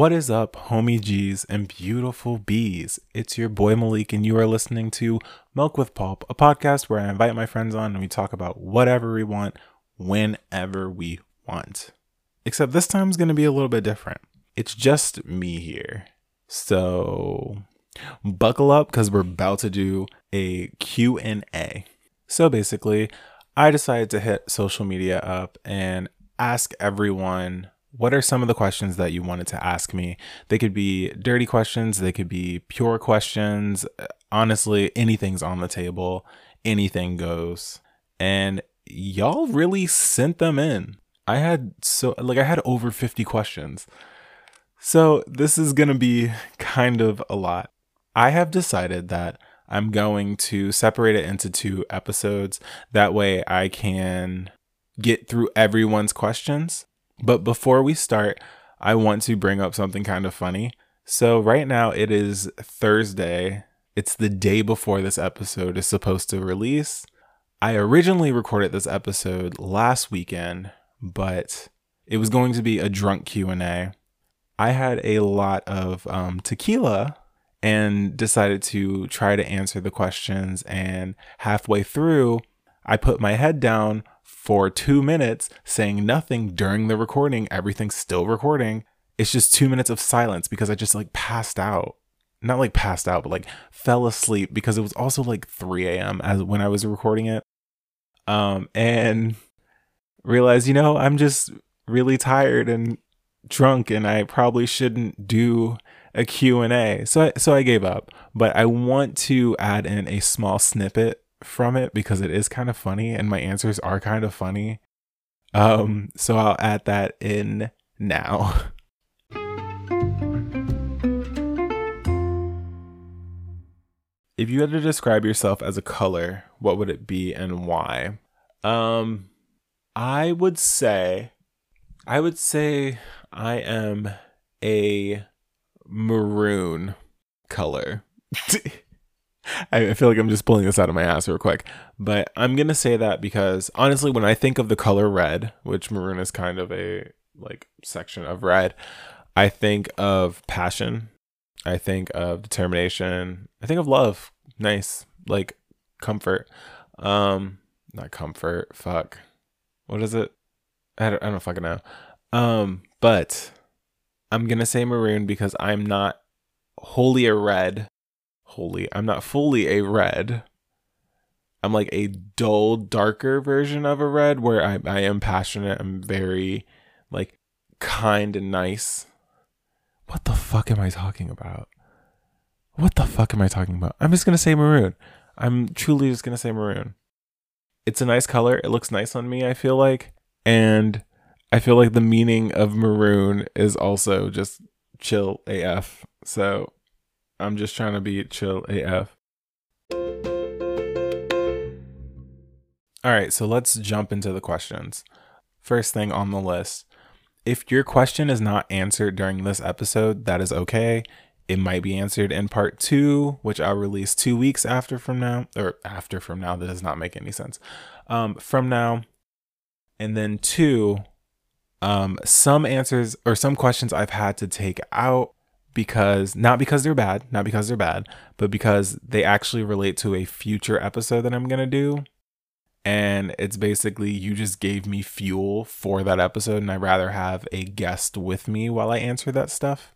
What is up, homie G's and beautiful bees? It's your boy Malik, and you are listening to Milk with Pulp, a podcast where I invite my friends on and we talk about whatever we want, whenever we want. Except this time is going to be a little bit different. It's just me here. So buckle up because we're about to do a Q&A. So basically, I decided to hit social media up and ask everyone what are some of the questions that you wanted to ask me? They could be dirty questions, they could be pure questions. Uh, honestly, anything's on the table, anything goes. And y'all really sent them in. I had so like I had over 50 questions. So, this is to be kind of a lot. I have decided that I'm going to separate it into two episodes. That way I can get through everyone's questions but before we start, I want to bring up something kind of funny. So, right now it is Thursday. It's the day before this episode is supposed to release. I originally recorded this episode last weekend, but it was going to be a drunk Q&A. I had a lot of um, tequila and decided to try to answer the questions and halfway through I put my head down for two minutes saying nothing during the recording. Everything's still recording. It's just two minutes of silence because I just like passed out. Not like passed out, but like fell asleep because it was also like 3 a.m. as when I was recording it. Um, and realized, you know, I'm just really tired and drunk and I probably shouldn't do a Q&A. So I, so I gave up, but I want to add in a small snippet from it because it is kind of funny and my answers are kind of funny. Um, so I'll add that in now. if you had to describe yourself as a color, what would it be and why? Um, I would say, I would say I am a maroon color. I feel like I'm just pulling this out of my ass real quick. But I'm to say that because honestly, when I think of the color red, which maroon is kind of a like section of red, I think of passion. I think of determination. I think of love. Nice. Like comfort. Um, not comfort. Fuck. What is it? I don't, I don't fucking know. Um, but I'm to say maroon because I'm not wholly a red wholly. I'm not fully a red. I'm like a dull, darker version of a red where I, I am passionate. I'm very like kind and nice. What the fuck am I talking about? What the fuck am I talking about? I'm just gonna say maroon. I'm truly just gonna say maroon. It's a nice color. It looks nice on me, I feel like. And I feel like the meaning of maroon is also just chill AF. So I'm just trying to be chill AF. All right, so let's jump into the questions. First thing on the list if your question is not answered during this episode, that is okay. It might be answered in part two, which I'll release two weeks after from now, or after from now. That does not make any sense. Um, from now, and then two, um, some answers or some questions I've had to take out because not because they're bad, not because they're bad, but because they actually relate to a future episode that I'm going to do. And it's basically you just gave me fuel for that episode and I'd rather have a guest with me while I answer that stuff.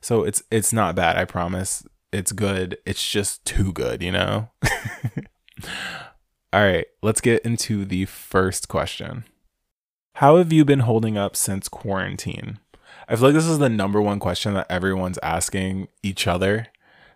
So it's it's not bad, I promise. It's good. It's just too good, you know? All right, let's get into the first question. How have you been holding up since quarantine? I feel like this is the number one question that everyone's asking each other.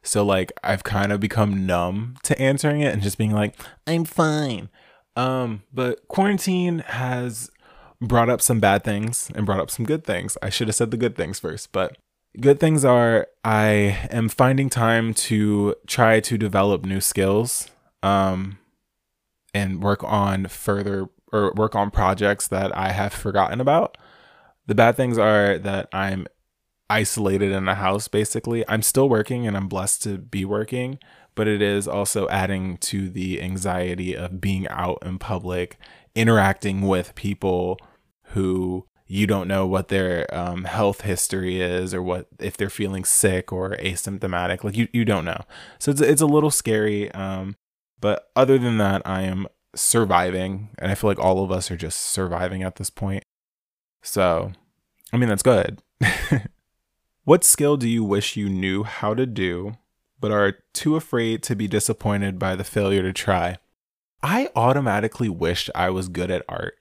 So like I've kind of become numb to answering it and just being like, I'm fine. Um, but quarantine has brought up some bad things and brought up some good things. I should have said the good things first, but good things are I am finding time to try to develop new skills um and work on further or work on projects that I have forgotten about. The bad things are that I'm isolated in a house basically. I'm still working and I'm blessed to be working, but it is also adding to the anxiety of being out in public, interacting with people who you don't know what their um, health history is or what if they're feeling sick or asymptomatic. Like you, you don't know. So it's it's a little scary. Um, but other than that, I am surviving, and I feel like all of us are just surviving at this point. So, I mean, that's good. what skill do you wish you knew how to do, but are too afraid to be disappointed by the failure to try? I automatically wished I was good at art.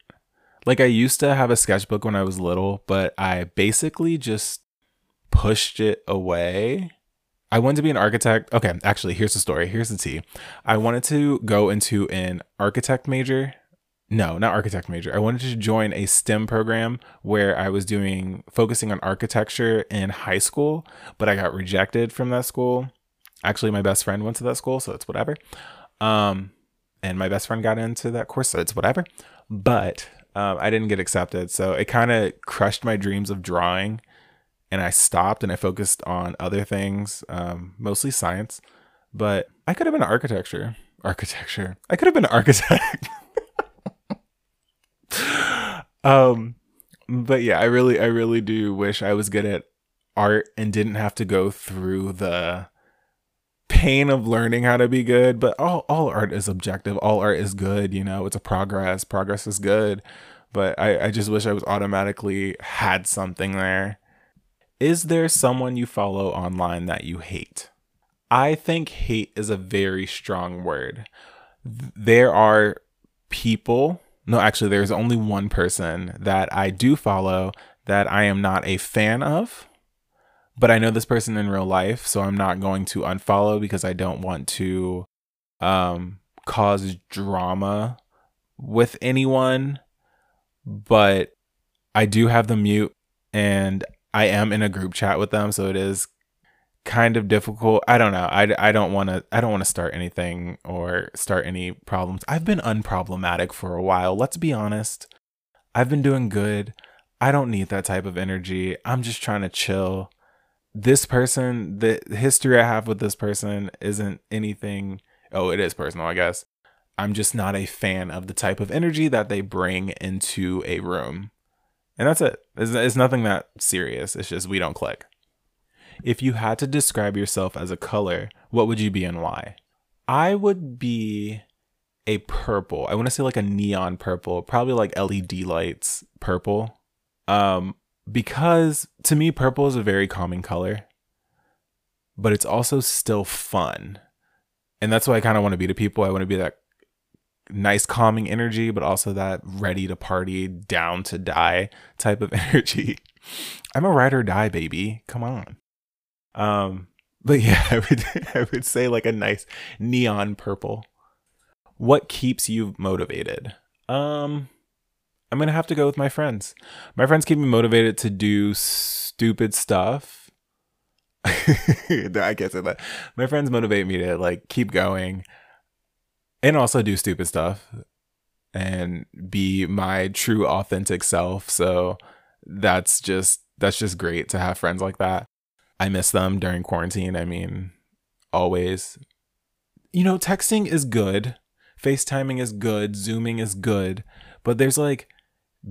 Like I used to have a sketchbook when I was little, but I basically just pushed it away. I wanted to be an architect. Okay, actually, here's the story. Here's the tea. I wanted to go into an architect major. No, not architect major. I wanted to join a STEM program where I was doing focusing on architecture in high school, but I got rejected from that school. Actually, my best friend went to that school, so it's whatever. Um, and my best friend got into that course, so it's whatever. But um, I didn't get accepted. So it kind of crushed my dreams of drawing. And I stopped and I focused on other things, um, mostly science. But I could have been architecture. Architecture. I could have been an architect. um, but yeah, I really, I really do wish I was good at art and didn't have to go through the pain of learning how to be good but all, all art is objective. All art is good you know it's a progress. Progress is good. But I, I just wish i was automatically had something there. Is there someone you follow online that you hate? I think hate is a very strong word. There are people no actually there's only one person that i do follow that i am not a fan of but I know this person in real life, so I'm not going to unfollow because I don't want to um, cause drama with anyone. But I do have them mute, and I am in a group chat with them, so it is kind of difficult. I don't know. I, I don't want to I don't want to start anything or start any problems. I've been unproblematic for a while. Let's be honest. I've been doing good. I don't need that type of energy. I'm just trying to chill this person, the history I have with this person isn't anything. Oh, it is personal, I guess. I'm just not a fan of the type of energy that they bring into a room. And that's it. It's, it's nothing that serious. It's just we don't click. If you had to describe yourself as a color, what would you be and why? I would be a purple. I want to say like a neon purple, probably like LED lights purple. Um, because to me, purple is a very calming color, but it's also still fun. And that's what I kind of want to be to people. I want to be that nice, calming energy, but also that ready to party, down to die type of energy. I'm a ride or die, baby. Come on. Um, but yeah, I would I would say like a nice neon purple. What keeps you motivated? Um, I'm gonna have to go with my friends. My friends keep me motivated to do stupid stuff. I can't say that. My friends motivate me to like keep going and also do stupid stuff and be my true authentic self. So that's just that's just great to have friends like that. I miss them during quarantine. I mean, always. You know, texting is good. FaceTiming is good, zooming is good, but there's like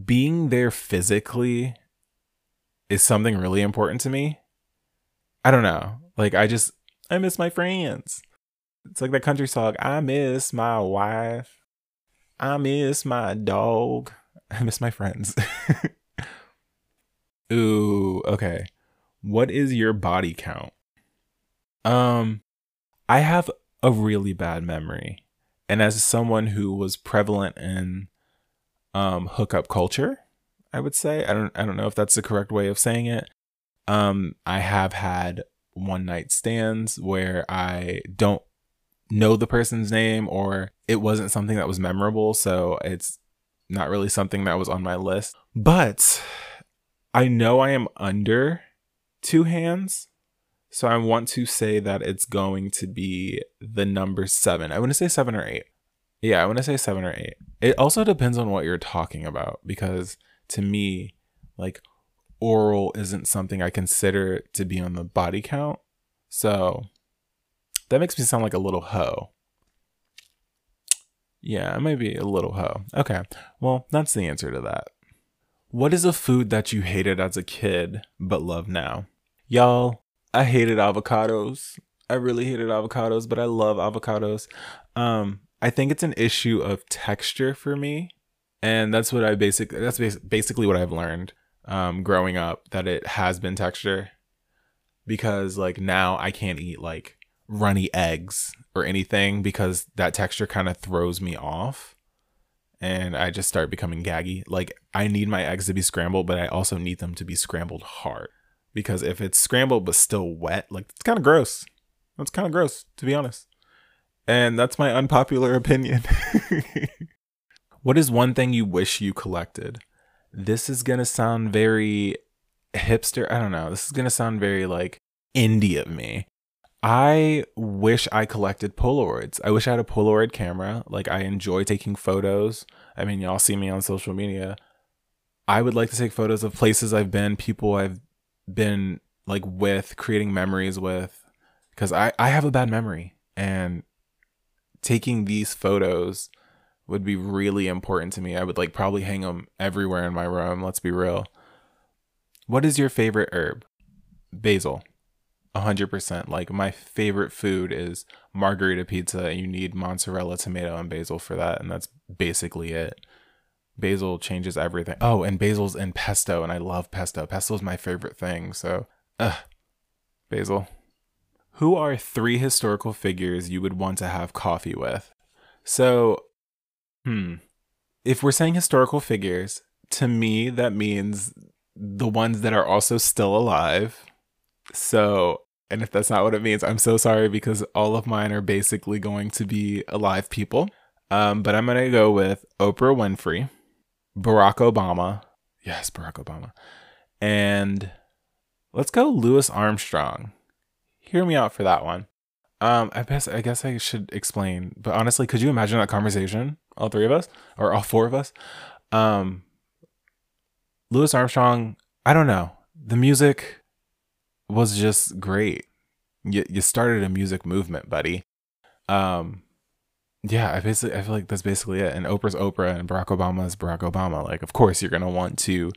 being there physically is something really important to me. I don't know. Like I just I miss my friends. It's like that country song, I miss my wife. I miss my dog. I miss my friends. Ooh, okay. What is your body count? Um I have a really bad memory. And as someone who was prevalent in um, hookup culture. I would say I don't I don't know if that's the correct way of saying it. Um, I have had one night stands where I don't know the person's name or it wasn't something that was memorable, so it's not really something that was on my list. But I know I am under two hands. So I want to say that it's going to be the number seven. I want to say seven or eight. Yeah, I want to say seven or eight. It also depends on what you're talking about because to me, like oral isn't something I consider to be on the body count. So that makes me sound like a little hoe. Yeah, I might be a little hoe. Okay. Well, that's the answer to that. What is a food that you hated as a kid but love now? Y'all, I hated avocados. I really hated avocados, but I love avocados. Um, I think it's an issue of texture for me, and that's what I basically that's basically what I've learned um, growing up that it has been texture because like now I can't eat like runny eggs or anything because that texture kind of throws me off and I just start becoming gaggy. Like I need my eggs to be scrambled, but I also need them to be scrambled hard because if it's scrambled but still wet, like it's kind of gross. That's kind of gross to be honest. And that's my unpopular opinion. what is one thing you wish you collected? This is going to sound very hipster. I don't know. This is going to sound very like indie of me. I wish I collected Polaroids. I wish I had a Polaroid camera. Like I enjoy taking photos. I mean, y'all see me on social media. I would like to take photos of places I've been, people I've been like with, creating memories with because I I have a bad memory and taking these photos would be really important to me. I would like probably hang them everywhere in my room, let's be real. What is your favorite herb? Basil hundred percent. Like my favorite food is margarita pizza. You need mozzarella, tomato, and basil for that, and that's basically it. Basil changes everything. Oh, and basil's in pesto, and I love pesto. Pesto is my favorite thing. So, ugh, basil. Who are three historical figures you would want to have coffee with? So, hmm, if we're saying historical figures, to me that means the ones that are also still alive. So and if that's not what it means, I'm so sorry because all of mine are basically going to be alive people. Um, but I'm going to go with Oprah Winfrey, Barack Obama. Yes, Barack Obama. And let's go Louis Armstrong. Hear me out for that one. Um, I guess I guess I should explain, but honestly, could you imagine that conversation? All three of us, or all four of us. Um, Louis Armstrong. I don't know. The music, was just great. You you started a music movement, buddy. Um, yeah, I basically I feel like that's basically it. And Oprah's Oprah and Barack Obama is Barack Obama. Like, of course you're gonna want to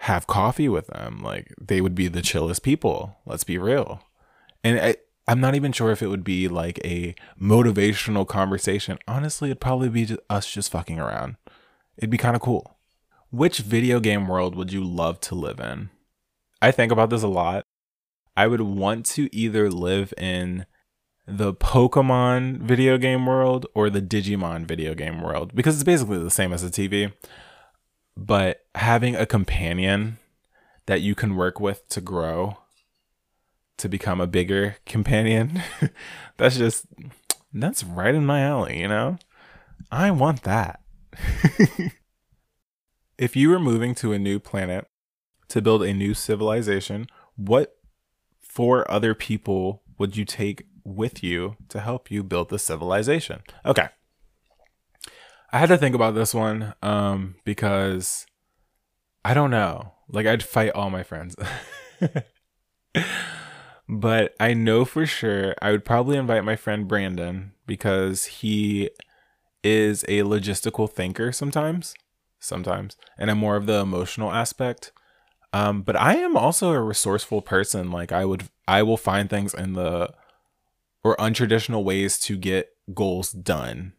have coffee with them. Like, they would be the chillest people. Let's be real. And I, I'm not even sure if it would be like a motivational conversation. Honestly, it'd probably be just us just fucking around. It'd be kind of cool. Which video game world would you love to live in? I think about this a lot. I would want to either live in the Pokemon video game world or the Digimon video game world because it's basically the same as a TV. But having a companion that you can work with to grow to become a bigger companion, that's just that's right in my alley, you know? I want that. if you were moving to a new planet to build a new civilization, what four other people would you take with you to help you build the civilization? Okay. I had to think about this one um, because I don't know. Like, I'd fight all my friends. but I know for sure I would probably invite my friend Brandon because he is a logistical thinker sometimes. Sometimes. And I'm more of the emotional aspect. Um, but I am also a resourceful person. Like I would, I will find things in the or untraditional ways to get goals done.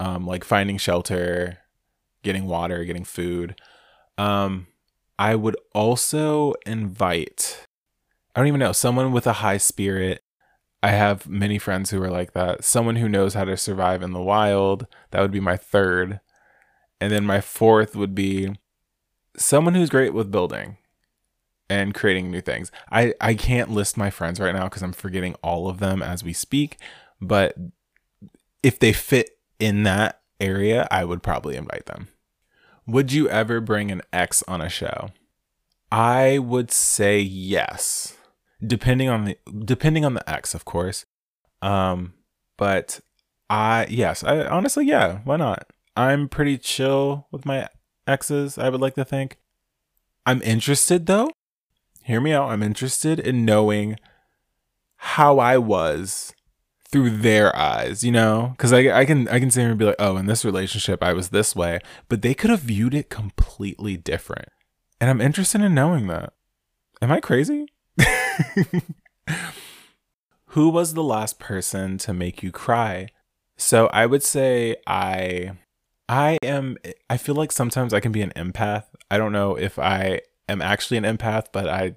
Um, like finding shelter, getting water, getting food. Um, I would also invite, I don't even know, someone with a high spirit. I have many friends who are like that. Someone who knows how to survive in the wild. That would be my third. And then my fourth would be someone who's great with building and creating new things. I, I can't list my friends right now because I'm forgetting all of them as we speak, but if they fit in that area, I would probably invite them. Would you ever bring an ex on a show? I would say yes. Depending on the depending on the ex, of course. Um, but I yes, I honestly yeah, why not? I'm pretty chill with my exes, I would like to think. I'm interested though hear me out. I'm interested in knowing how I was through their eyes, you know? Because I, I can I can sit here and be like, oh, in this relationship I was this way, but they could have viewed it completely different. And I'm interested in knowing that. Am I crazy? Who was the last person to make you cry? So I would say I I am I feel like sometimes I can be an empath. I don't know if I am actually an empath, but I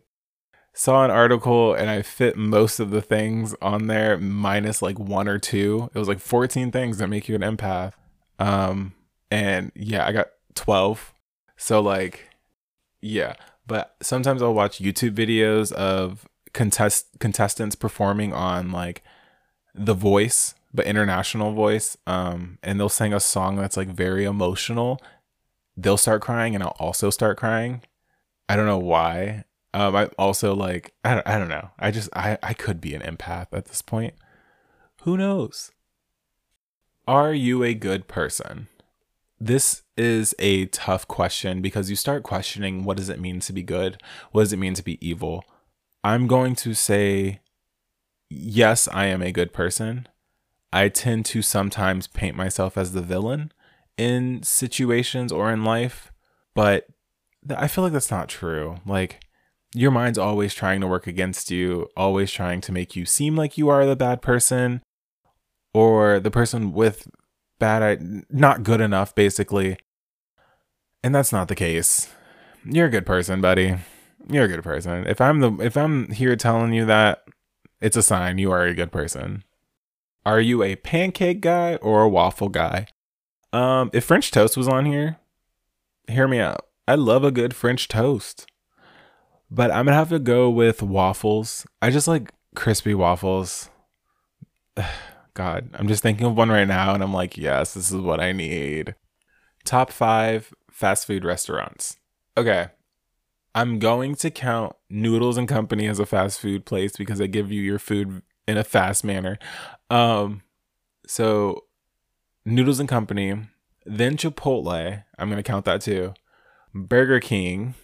saw an article and I fit most of the things on there minus like one or two. It was like 14 things that make you an empath. Um and yeah, I got 12. So like yeah, but sometimes I'll watch YouTube videos of contest contestants performing on like The Voice, but international voice. Um, and they'll sing a song that's like very emotional. They'll start crying, and I'll also start crying. I don't know why. Um, I also like I don't, I don't know. I just I I could be an empath at this point. Who knows? Are you a good person? This is a tough question because you start questioning what does it mean to be good? What does it mean to be evil? I'm going to say yes, I am a good person. I tend to sometimes paint myself as the villain in situations or in life, but I feel like that's not true. Like, your mind's always trying to work against you, always trying to make you seem like you are the bad person or the person with bad, not good enough, basically. And that's not the case. You're a good person, buddy. You're a good person. If I'm the if I'm here telling you that, it's a sign you are a good person. Are you a pancake guy or a waffle guy? Um, if French toast was on here, hear me out. I love a good French toast. But I'm gonna have to go with waffles. I just like crispy waffles. God, I'm just thinking of one right now and I'm like, yes, this is what I need. Top five fast food restaurants. Okay. I'm going to count Noodles and Company as a fast food place because they give you your food in a fast manner. Um, so Noodles and Company, then Chipotle. I'm going to count that too. Burger King.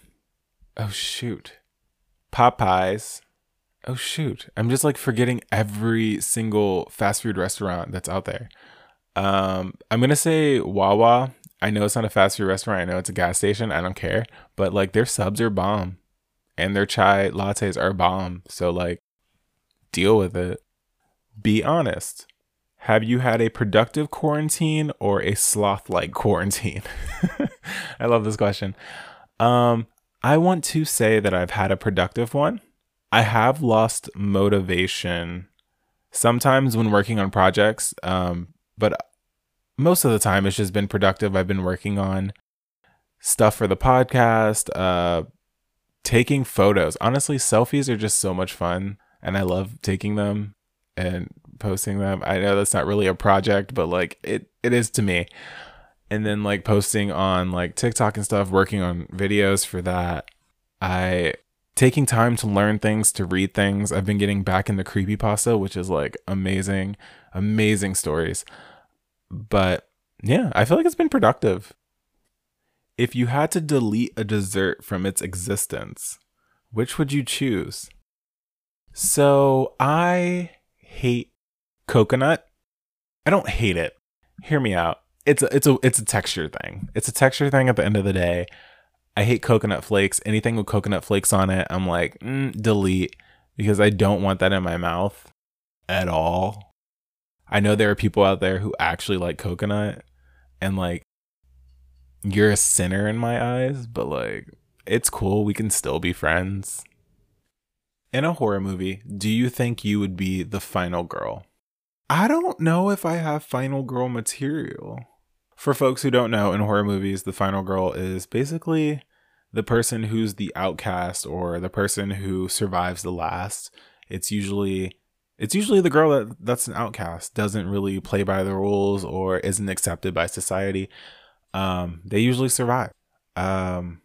Oh, shoot. Popeyes. Oh shoot. I'm just like forgetting every single fast food restaurant that's out there. Um I'm going to say Wawa. I know it's not a fast food restaurant. I know it's a gas station. I don't care. But like their subs are bomb and their chai lattes are bomb. So like deal with it. Be honest. Have you had a productive quarantine or a sloth like quarantine? I love this question. Um I want to say that I've had a productive one. I have lost motivation sometimes when working on projects, um, but most of the time it's just been productive. I've been working on stuff for the podcast, uh, taking photos. Honestly, selfies are just so much fun, and I love taking them and posting them. I know that's not really a project, but like it, it is to me. And then like posting on like TikTok and stuff, working on videos for that. I taking time to learn things, to read things. I've been getting back into creepypasta, which is like amazing, amazing stories. But yeah, I feel like it's been productive. If you had to delete a dessert from its existence, which would you choose? So I hate coconut. I don't hate it. Hear me out. It's a, it's a it's a texture thing. It's a texture thing at the end of the day. I hate coconut flakes. Anything with coconut flakes on it, I'm like, mm, delete because I don't want that in my mouth at all. I know there are people out there who actually like coconut and like you're a sinner in my eyes, but like it's cool. We can still be friends. In a horror movie, do you think you would be the final girl? I don't know if I have final girl material. For folks who don't know, in horror movies, the final girl is basically the person who's the outcast or the person who survives the last. It's usually it's usually the girl that that's an outcast, doesn't really play by the rules or isn't accepted by society. Um, they usually survive. Um,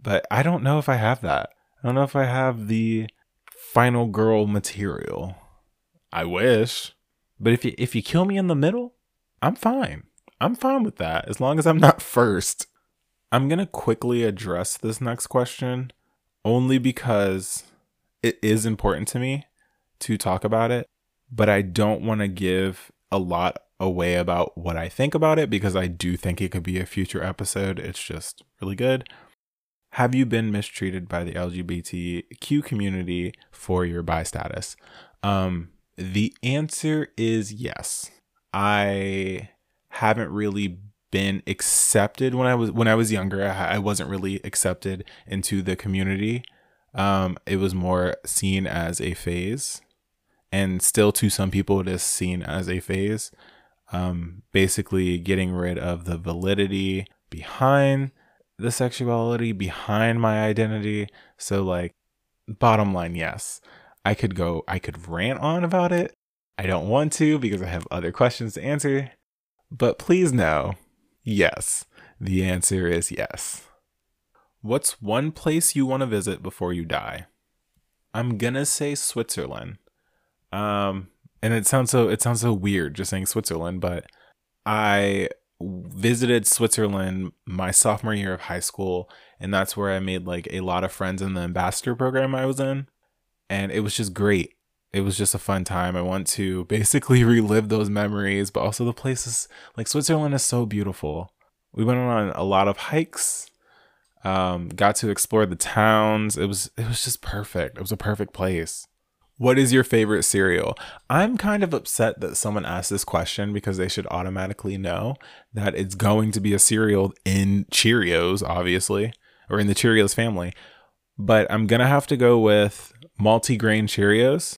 but I don't know if I have that. I don't know if I have the final girl material. I wish. But if you if you kill me in the middle, I'm fine. I'm fine with that as long as I'm not first. I'm going to quickly address this next question only because it is important to me to talk about it, but I don't want to give a lot away about what I think about it because I do think it could be a future episode. It's just really good. Have you been mistreated by the LGBTQ community for your bi status? Um, the answer is yes. I haven't really been accepted when I was when I was younger. I, wasn't really accepted into the community. Um, it was more seen as a phase, and still to some people it is seen as a phase. Um, basically, getting rid of the validity behind the sexuality, behind my identity. So, like, bottom line, yes, I could go, I could rant on about it. I don't want to because I have other questions to answer. But please know Yes. The answer is yes. What's one place you want to visit before you die? I'm gonna say Switzerland. Um, and it sounds so it sounds so weird just saying Switzerland, but I visited Switzerland my sophomore year of high school, and that's where I made like a lot of friends in the ambassador program I was in, and it was just great. It was just a fun time. I want to basically relive those memories, but also the places like Switzerland is so beautiful. We went on a lot of hikes, um, got to explore the towns. It was it was just perfect. It was a perfect place. What is your favorite cereal? I'm kind of upset that someone asked this question because they should automatically know that it's going to be a cereal in Cheerios, obviously, or in the Cheerios family. But I'm going to have to go with multi-grain Cheerios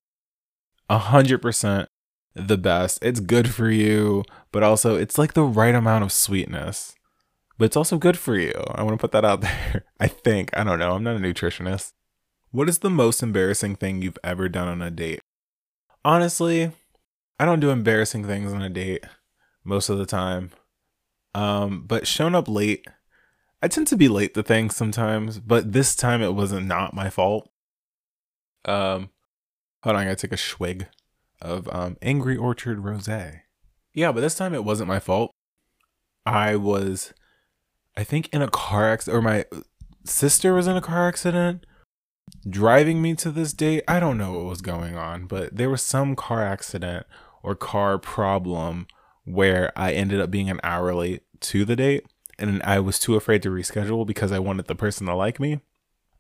a hundred percent the best. It's good for you, but also it's like the right amount of sweetness. But it's also good for you. I want to put that out there. I think. I don't know. I'm not a nutritionist. What is the most embarrassing thing you've ever done on a date? Honestly, I don't do embarrassing things on a date most of the time. Um, but showing up late, I tend to be late to things sometimes, but this time it wasn't not my fault. Um, Hold on, I gotta take a swig of um, Angry Orchard Rosé. Yeah, but this time it wasn't my fault. I was, I think, in a car accident, or my sister was in a car accident driving me to this date. I don't know what was going on, but there was some car accident or car problem where I ended up being an hour late to the date and I was too afraid to reschedule because I wanted the person to like me.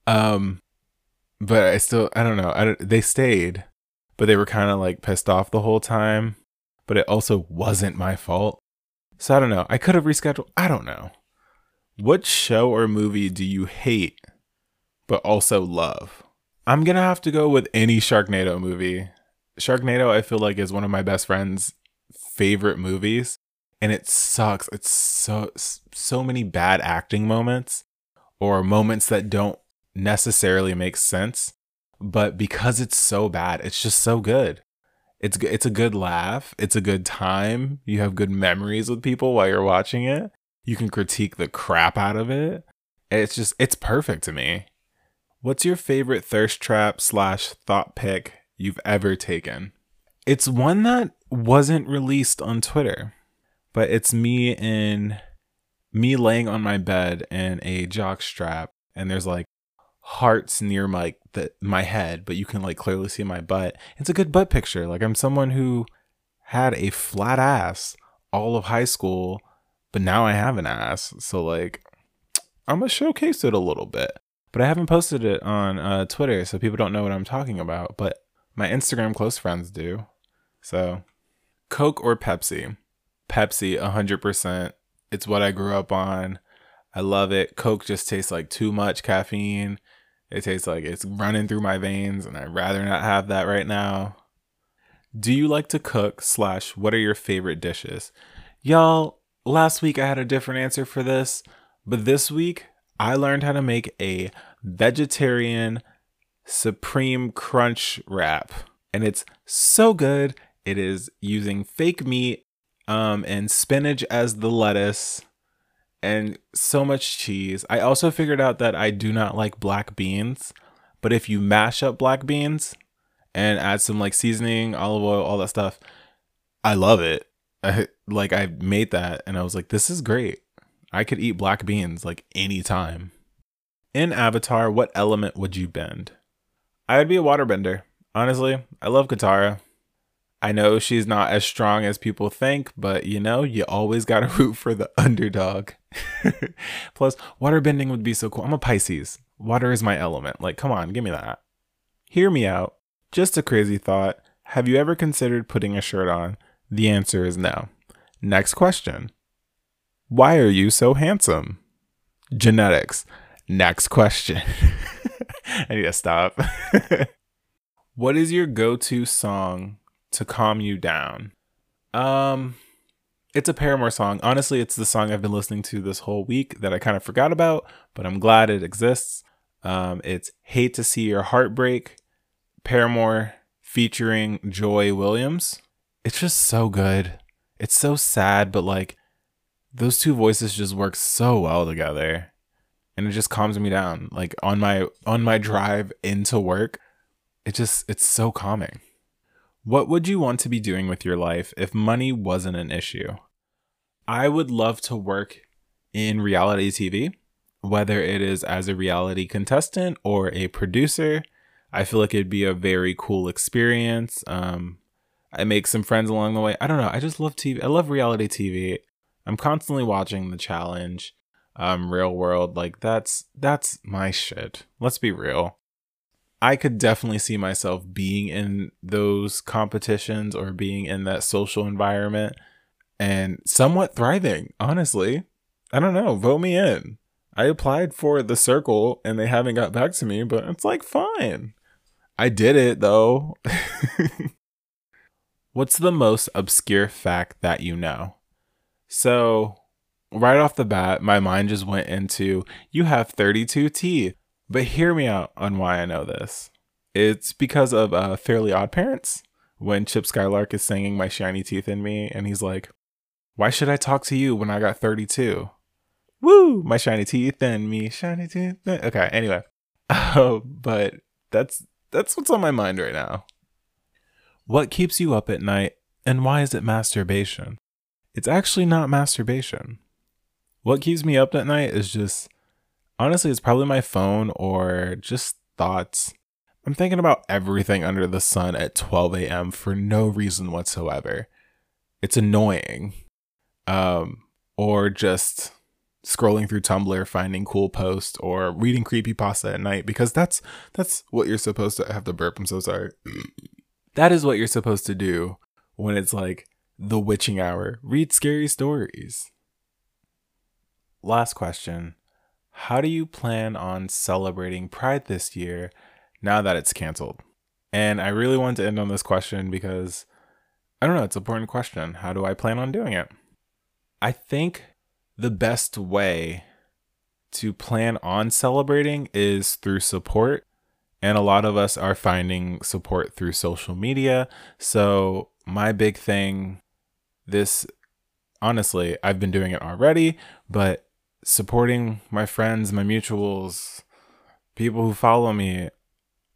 Um but I still I don't know. I don't, they stayed, but they were kind of like pissed off the whole time. But it also wasn't my fault. So I don't know. I could have rescheduled. I don't know. What show or movie do you hate but also love? I'm going to have to go with any Sharknado movie. Sharknado I feel like is one of my best friend's favorite movies and it sucks. It's so so many bad acting moments or moments that don't necessarily makes sense, but because it's so bad, it's just so good. It's it's a good laugh, it's a good time. You have good memories with people while you're watching it. You can critique the crap out of it. It's just it's perfect to me. What's your favorite thirst trap slash thought pick you've ever taken? It's one that wasn't released on Twitter, but it's me in me laying on my bed in a jock strap, and there's like hearts near my the, my head, but you can like clearly see my butt. It's a good butt picture. Like I'm someone who had a flat ass all of high school, but now I have an ass. So like I'm gonna showcase it a little bit. But I haven't posted it on uh, Twitter, so people don't know what I'm talking about. But my Instagram close friends do. So, Coke or Pepsi? Pepsi, 100%. It's what I grew up on. I love it. Coke just tastes like too much caffeine. It tastes like it's running through my veins, and I'd rather not have that right now. Do you like to cook? Slash, what are your favorite dishes? Y'all, last week I had a different answer for this, but this week I learned how to make a vegetarian supreme crunch wrap, and it's so good. It is using fake meat um, and spinach as the lettuce and so much cheese. I also figured out that I do not like black beans, but if you mash up black beans and add some like seasoning, olive oil, all that stuff, I love it. I, like I made that and I was like, this is great. I could eat black beans like anytime. In Avatar, what element would you bend? I would be a waterbender. Honestly, I love Katara. I know she's not as strong as people think, but you know, you always got to root for the underdog. Plus, water bending would be so cool. I'm a Pisces. Water is my element. Like, come on, give me that. Hear me out. Just a crazy thought. Have you ever considered putting a shirt on? The answer is no. Next question. Why are you so handsome? Genetics. Next question. I need to stop. what is your go-to song to calm you down? Um it's a Paramore song. Honestly, it's the song I've been listening to this whole week that I kind of forgot about, but I'm glad it exists. Um, it's Hate to See Your Heartbreak, Paramore featuring Joy Williams. It's just so good. It's so sad, but like those two voices just work so well together. And it just calms me down. Like on my on my drive into work, it just it's so calming. What would you want to be doing with your life if money wasn't an issue? I would love to work in reality TV, whether it is as a reality contestant or a producer. I feel like it'd be a very cool experience. Um, I make some friends along the way. I don't know. I just love TV. I love reality TV. I'm constantly watching The Challenge, um, Real World. Like that's that's my shit. Let's be real. I could definitely see myself being in those competitions or being in that social environment and somewhat thriving, honestly. I don't know. Vote me in. I applied for the circle and they haven't got back to me, but it's like fine. I did it though. What's the most obscure fact that you know? So, right off the bat, my mind just went into you have 32 teeth. But hear me out on why I know this. It's because of uh, Fairly Odd Parents when Chip Skylark is singing My Shiny Teeth in Me, and he's like, Why should I talk to you when I got 32? Woo! My shiny teeth and me, shiny teeth. Okay, anyway. Oh, but that's that's what's on my mind right now. What keeps you up at night, and why is it masturbation? It's actually not masturbation. What keeps me up at night is just honestly, it's probably my phone or just thoughts. I'm thinking about everything under the sun at 12 a.m. for no reason whatsoever. It's annoying. Um, or just scrolling through Tumblr, finding cool posts, or reading creepy pasta at night because that's that's what you're supposed to I have to burp. I'm so sorry. that is what you're supposed to do when it's like the witching hour. Read scary stories. Last question. How do you plan on celebrating Pride this year now that it's canceled? And I really want to end on this question because I don't know, it's an important question. How do I plan on doing it? I think the best way to plan on celebrating is through support. And a lot of us are finding support through social media. So, my big thing this honestly, I've been doing it already, but supporting my friends, my mutuals, people who follow me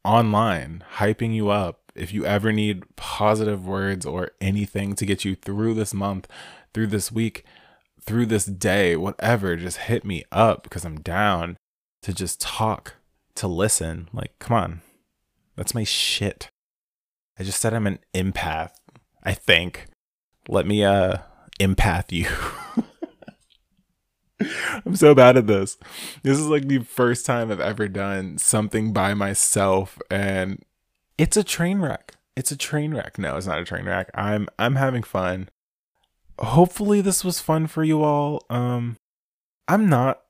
online, hyping you up. If you ever need positive words or anything to get you through this month, through this week, through this day, whatever, just hit me up because I'm down to just talk, to listen. Like, come on. That's my shit. I just said I'm an empath, I think. Let me uh empath you. I'm so bad at this. This is like the first time I've ever done something by myself and it's a train wreck. It's a train wreck. No, it's not a train wreck. I'm I'm having fun. Hopefully this was fun for you all. Um I'm not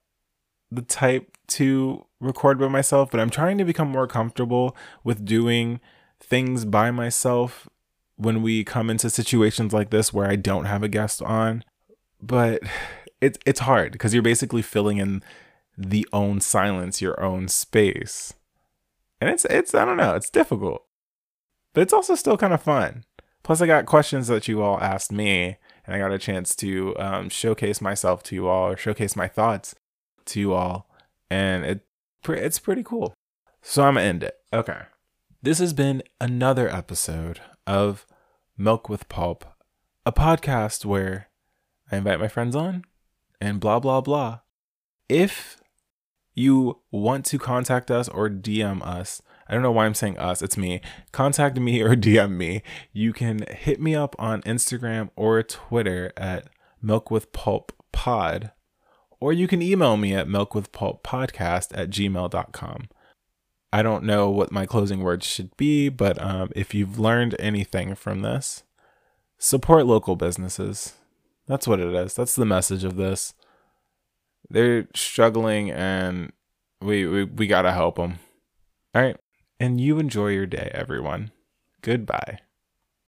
the type to record by myself, but I'm trying to become more comfortable with doing things by myself when we come into situations like this where I don't have a guest on. But it's it's hard because you're basically filling in the own silence, your own space. And it's it's I don't know, it's difficult. But it's also still kind of fun. Plus I got questions that you all asked me and I got a chance to um, showcase myself to you all or showcase my thoughts to you all and it it's pretty cool. So I'm gonna end it. Okay. This has been another episode of Milk with Pulp, a podcast where I invite my friends on and blah, blah, blah. If you want to contact us or DM us I don't know why I'm saying us, it's me. Contact me or DM me. You can hit me up on Instagram or Twitter at Milk with Pulp Pod, or you can email me at milkwithpulppodcast at gmail.com. I don't know what my closing words should be, but um, if you've learned anything from this, support local businesses. That's what it is. That's the message of this. They're struggling and we, we, we got to help them. All right. And you enjoy your day, everyone. Goodbye.